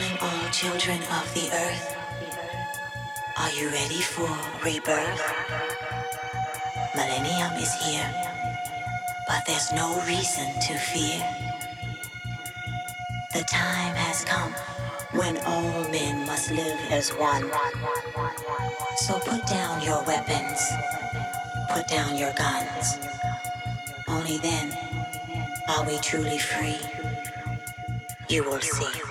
calling all children of the earth. Are you ready for rebirth? Millennium is here, but there's no reason to fear. The time has come when all men must live as one. So put down your weapons, put down your guns. Only then are we truly free. You will see.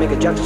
Make a juxtaposition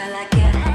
I like it.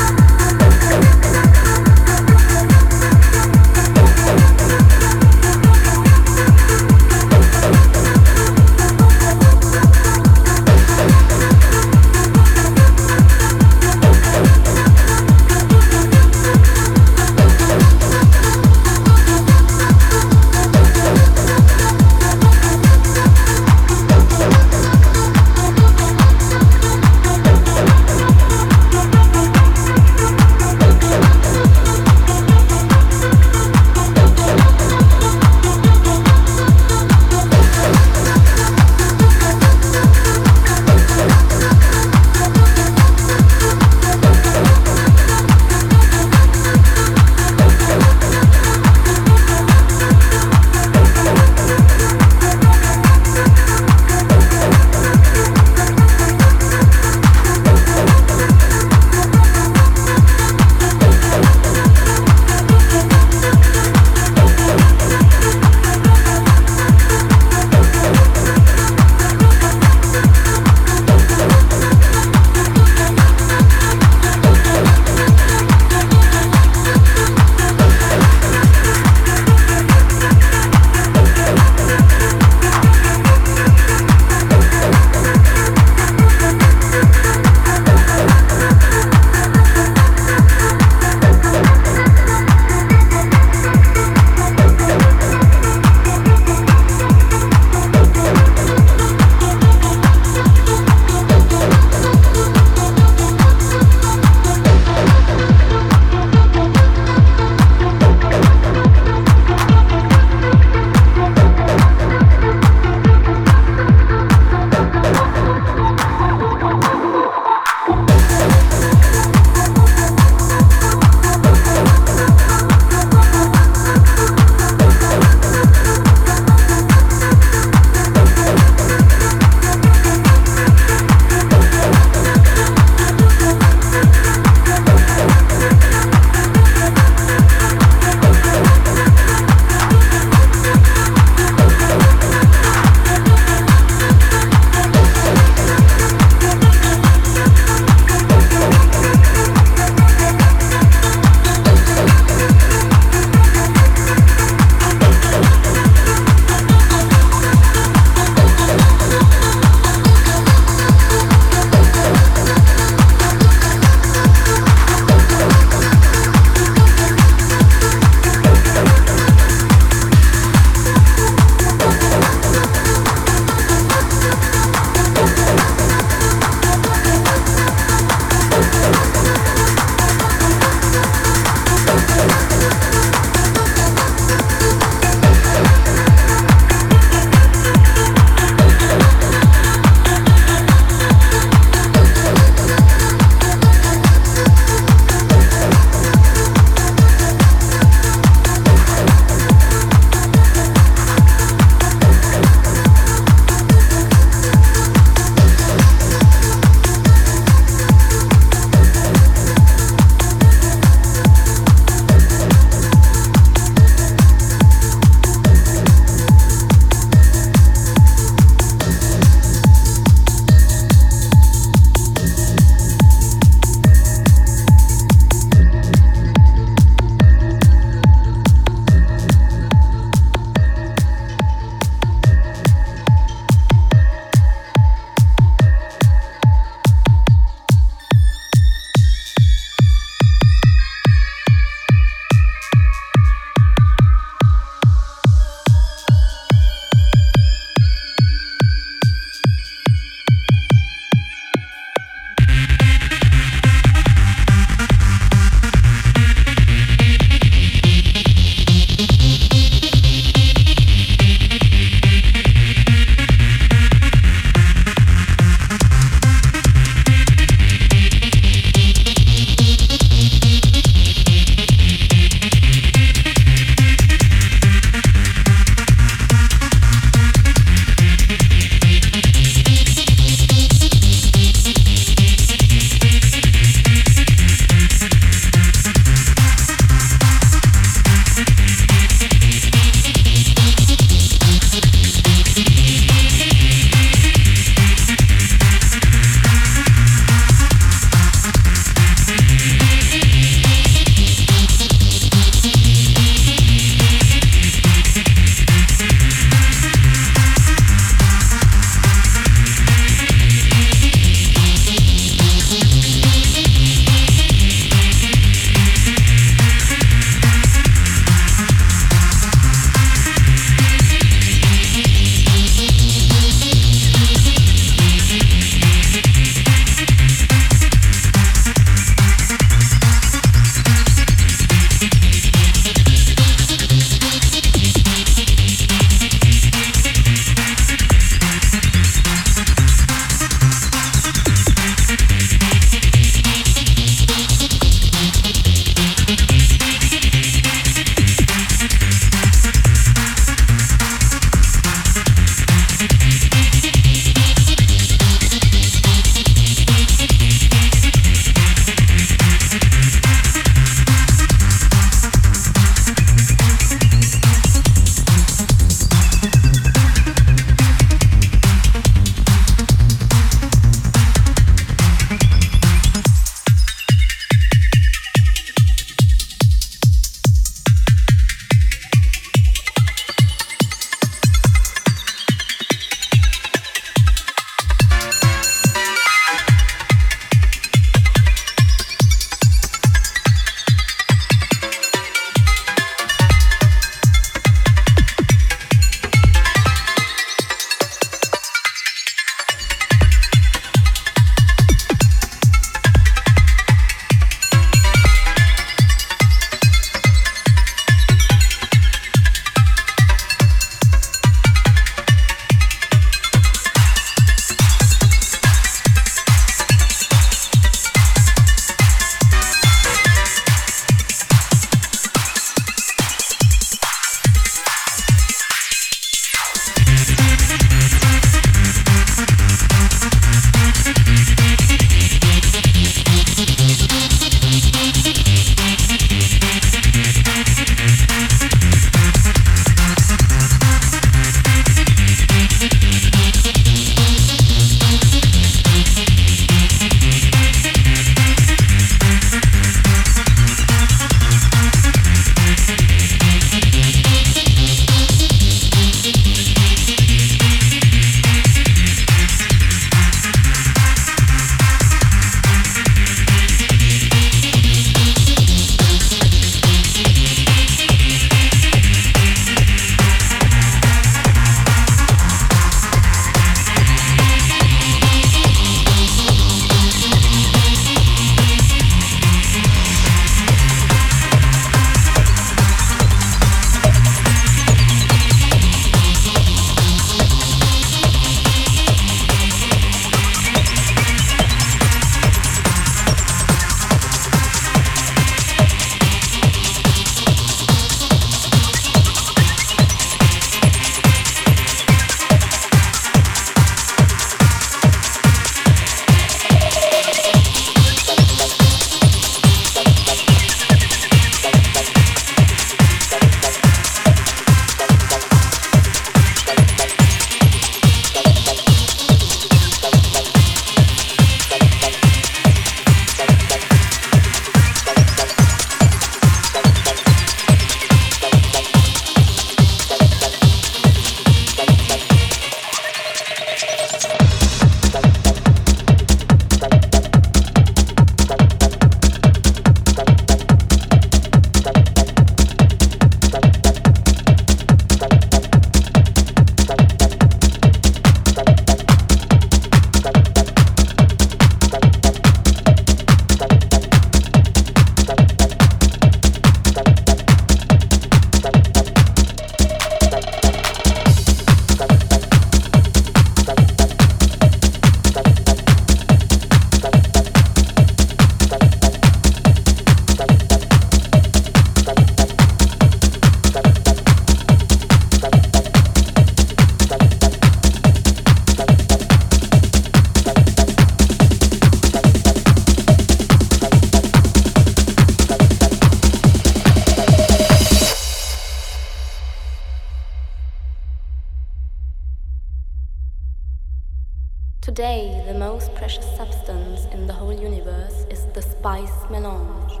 Melange.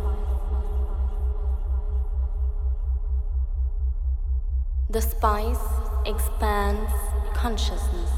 The spice expands consciousness.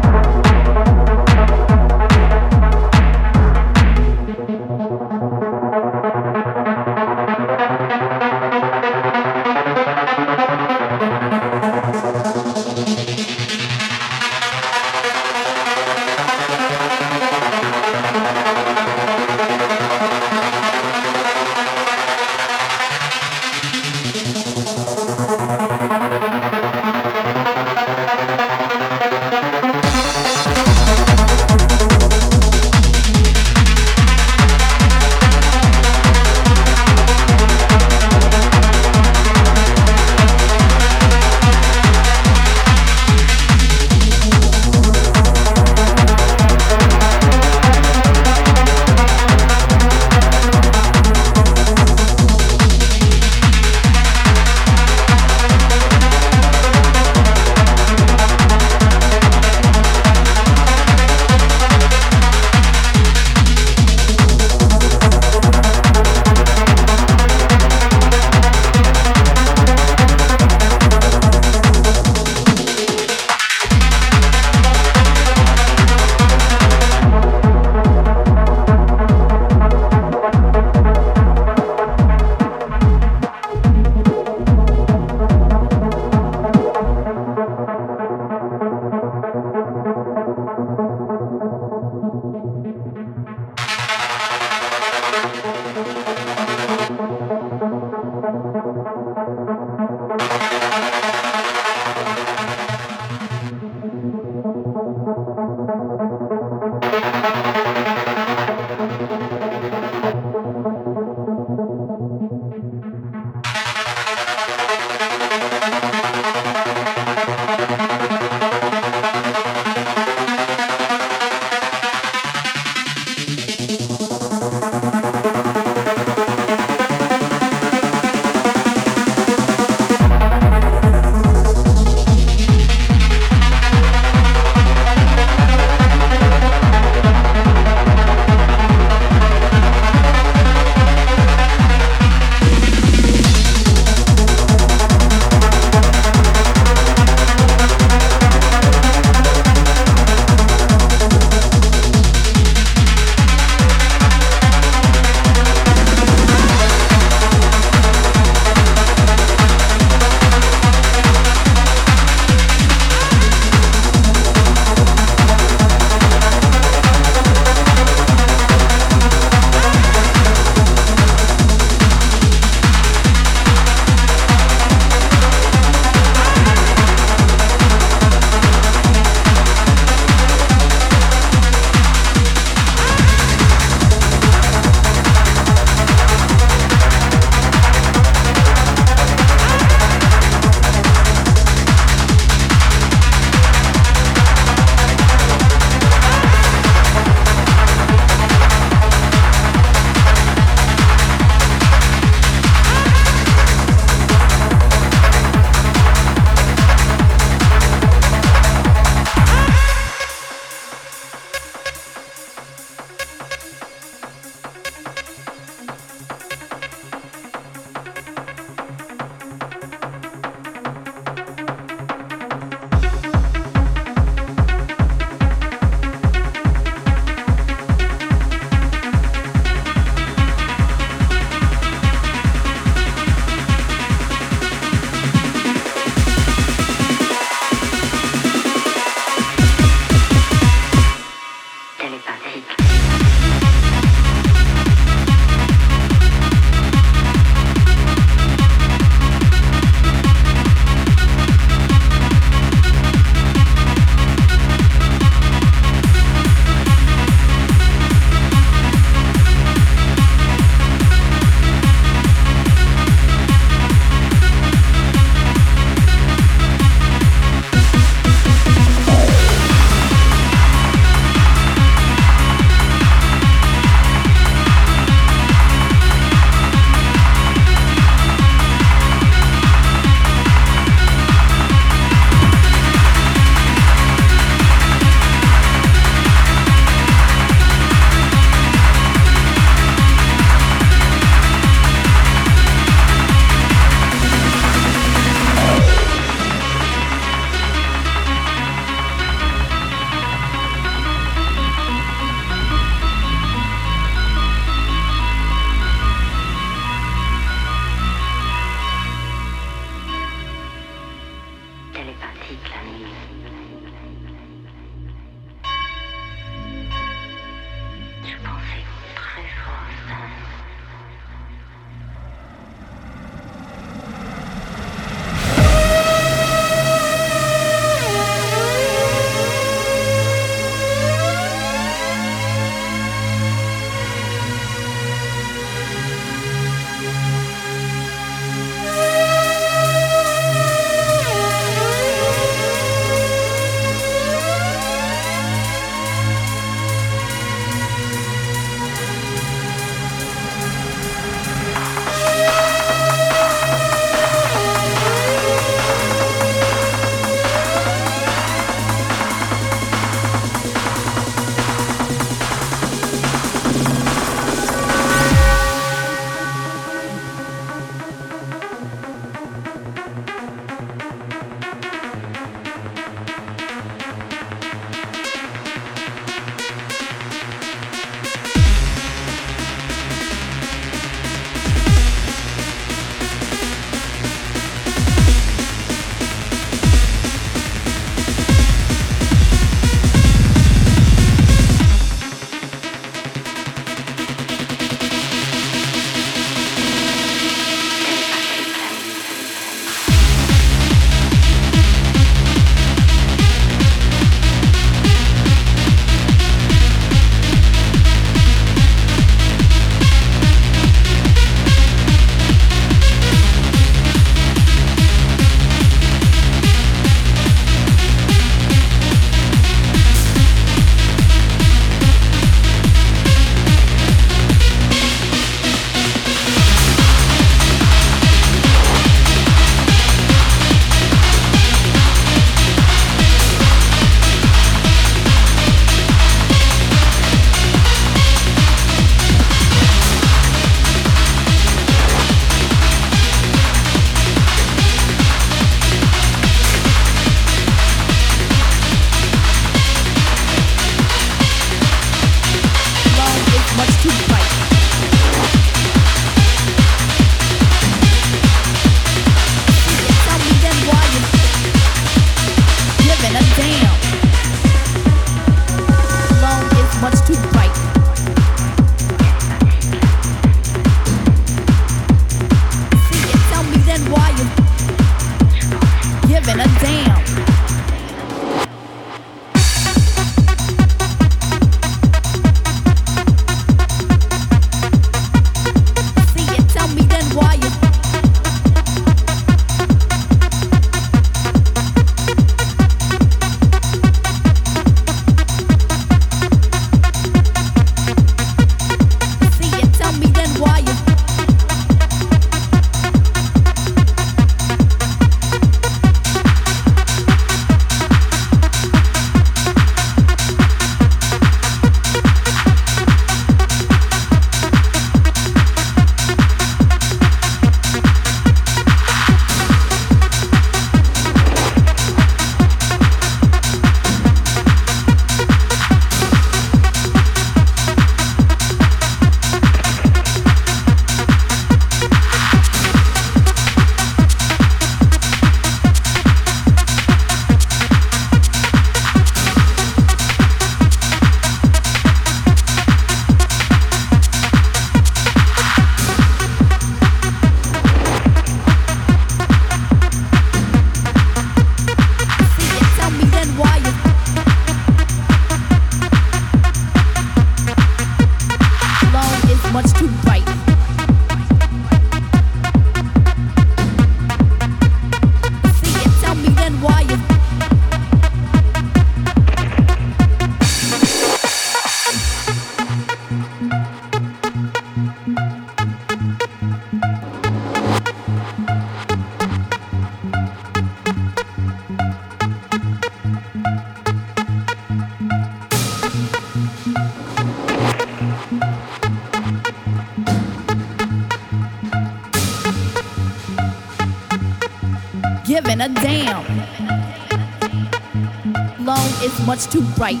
Much too bright.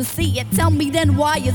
See it, tell me then why is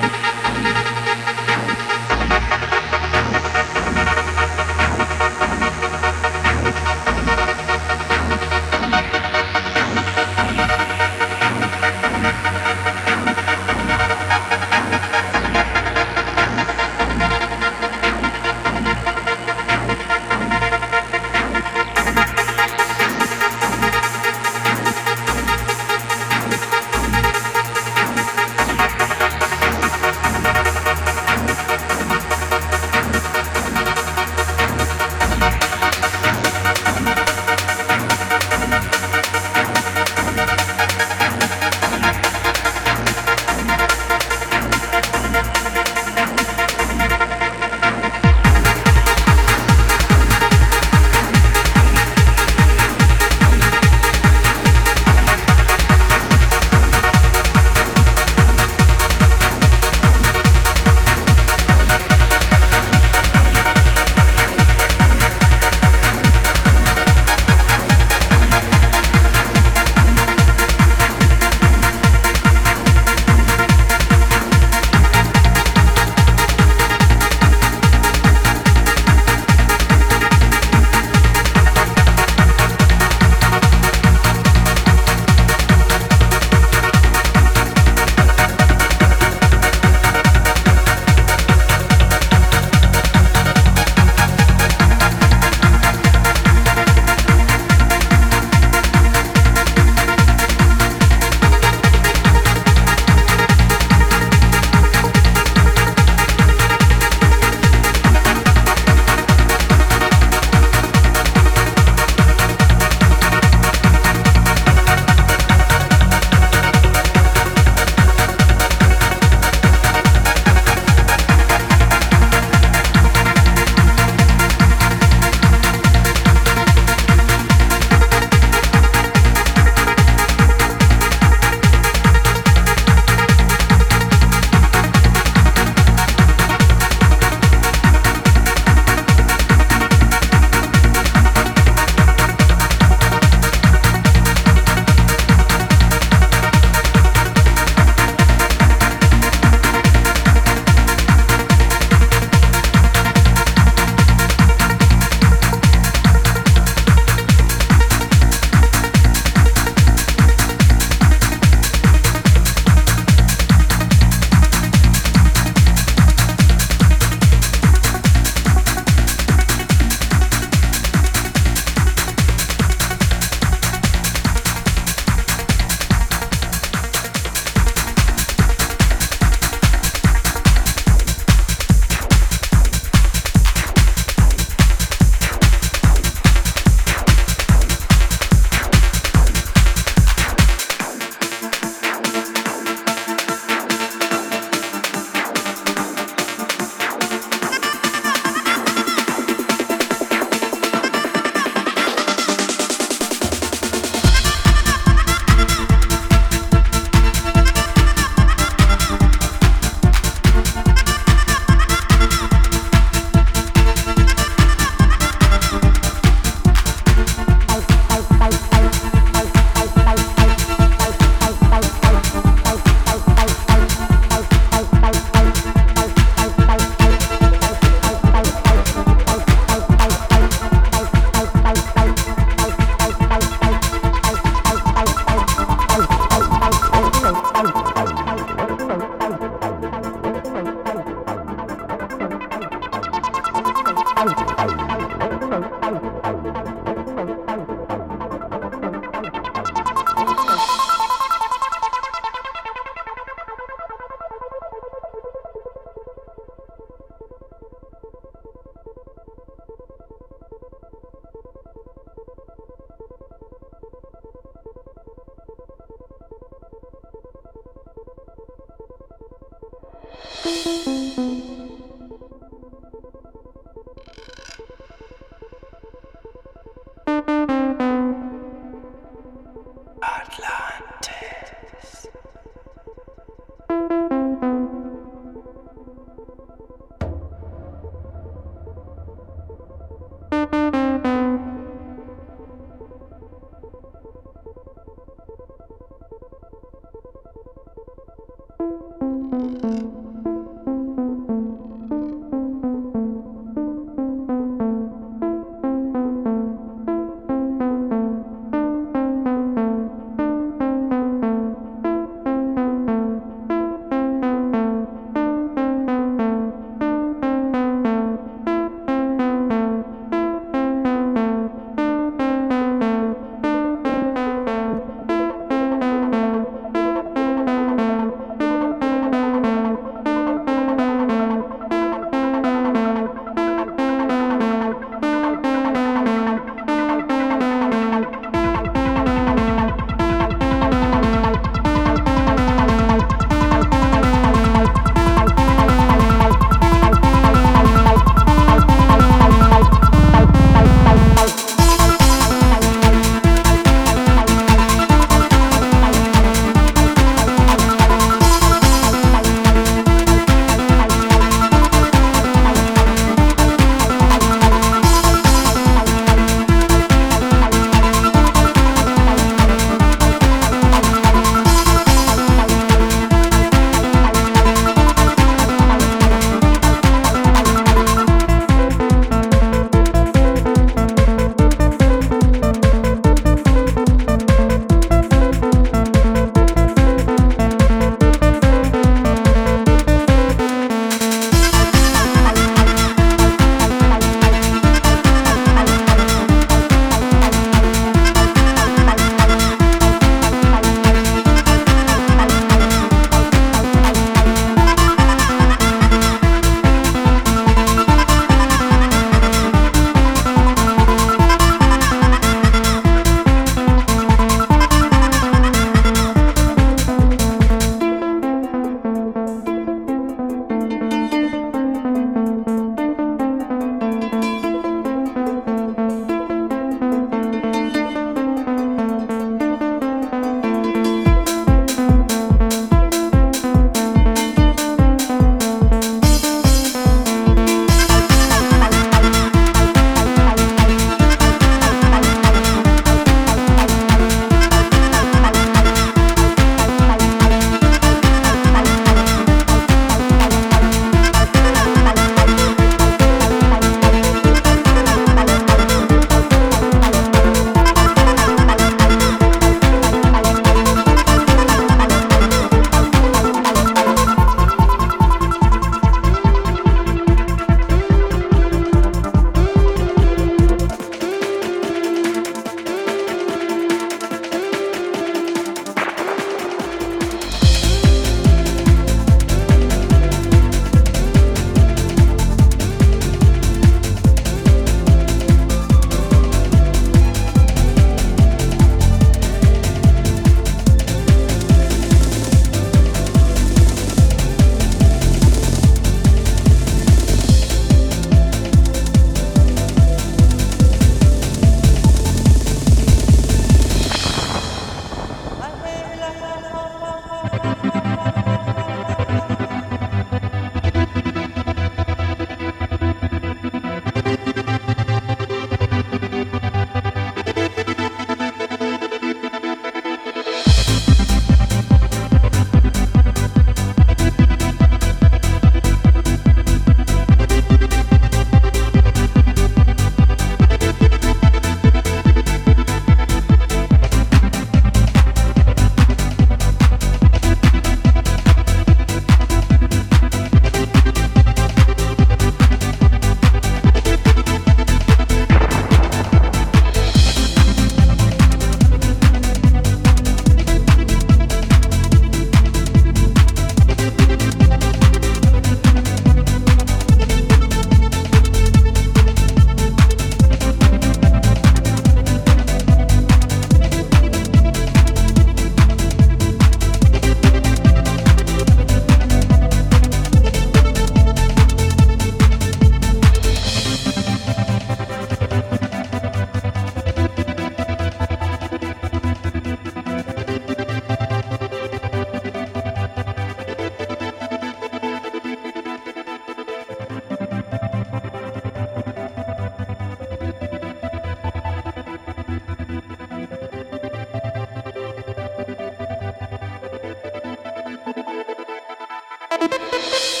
Hey,